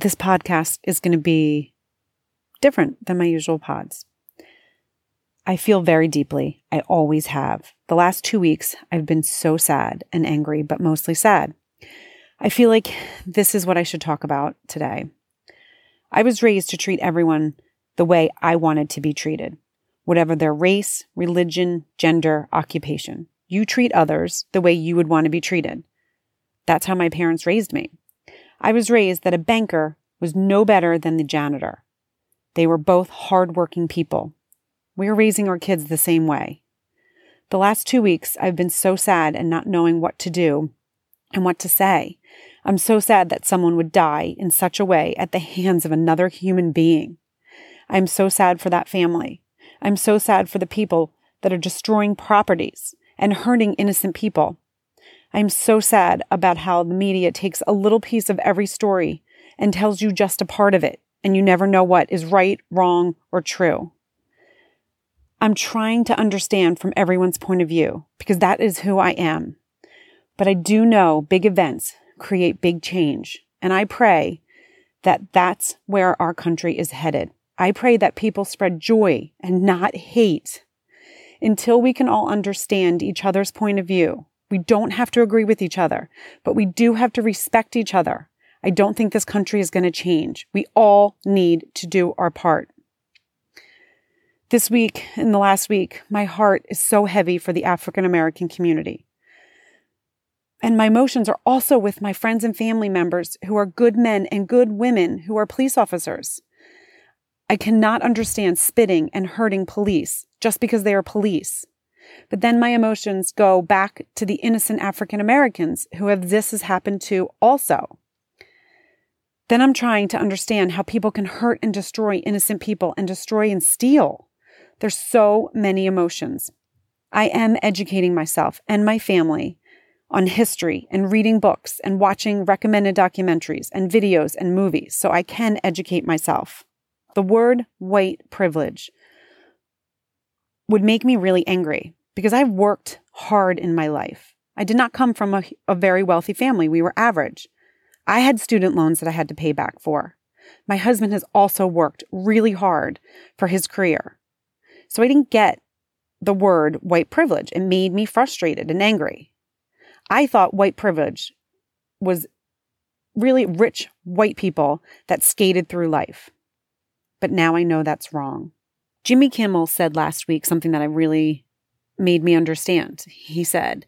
this podcast is going to be different than my usual pods. I feel very deeply. I always have. The last two weeks, I've been so sad and angry, but mostly sad. I feel like this is what I should talk about today. I was raised to treat everyone the way I wanted to be treated, whatever their race, religion, gender, occupation. You treat others the way you would want to be treated. That's how my parents raised me. I was raised that a banker was no better than the janitor. They were both hardworking people. We are raising our kids the same way. The last two weeks, I've been so sad and not knowing what to do and what to say. I'm so sad that someone would die in such a way at the hands of another human being. I'm so sad for that family. I'm so sad for the people that are destroying properties and hurting innocent people. I'm so sad about how the media takes a little piece of every story and tells you just a part of it, and you never know what is right, wrong, or true. I'm trying to understand from everyone's point of view because that is who I am. But I do know big events create big change. And I pray that that's where our country is headed. I pray that people spread joy and not hate until we can all understand each other's point of view. We don't have to agree with each other, but we do have to respect each other. I don't think this country is going to change. We all need to do our part. This week, in the last week, my heart is so heavy for the African American community. And my emotions are also with my friends and family members who are good men and good women who are police officers. I cannot understand spitting and hurting police just because they are police. But then my emotions go back to the innocent African Americans who have this has happened to also. Then I'm trying to understand how people can hurt and destroy innocent people and destroy and steal. There's so many emotions. I am educating myself and my family on history and reading books and watching recommended documentaries and videos and movies so I can educate myself. The word white privilege would make me really angry because I've worked hard in my life. I did not come from a, a, very wealthy family. We were average. I had student loans that I had to pay back for. My husband has also worked really hard for his career. So I didn't get the word white privilege. It made me frustrated and angry. I thought white privilege was really rich white people that skated through life. But now I know that's wrong. Jimmy Kimmel said last week something that I really made me understand. He said,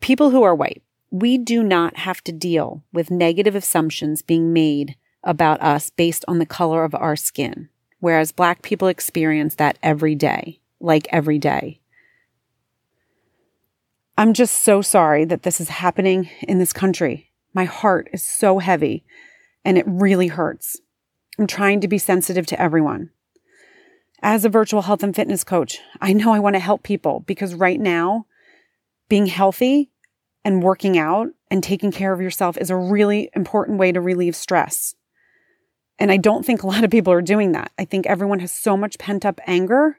People who are white, we do not have to deal with negative assumptions being made about us based on the color of our skin, whereas black people experience that every day, like every day. I'm just so sorry that this is happening in this country. My heart is so heavy and it really hurts. I'm trying to be sensitive to everyone. As a virtual health and fitness coach, I know I want to help people because right now, being healthy and working out and taking care of yourself is a really important way to relieve stress. And I don't think a lot of people are doing that. I think everyone has so much pent up anger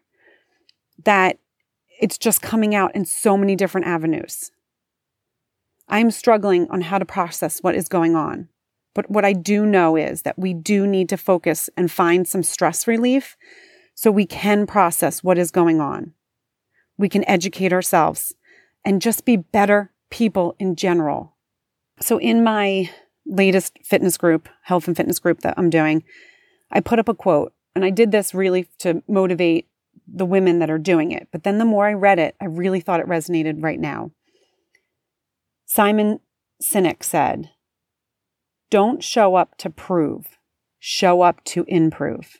that it's just coming out in so many different avenues. I'm struggling on how to process what is going on. But what I do know is that we do need to focus and find some stress relief so we can process what is going on. We can educate ourselves and just be better people in general. So, in my latest fitness group, health and fitness group that I'm doing, I put up a quote, and I did this really to motivate the women that are doing it. But then the more I read it, I really thought it resonated right now. Simon Sinek said, Don't show up to prove, show up to improve.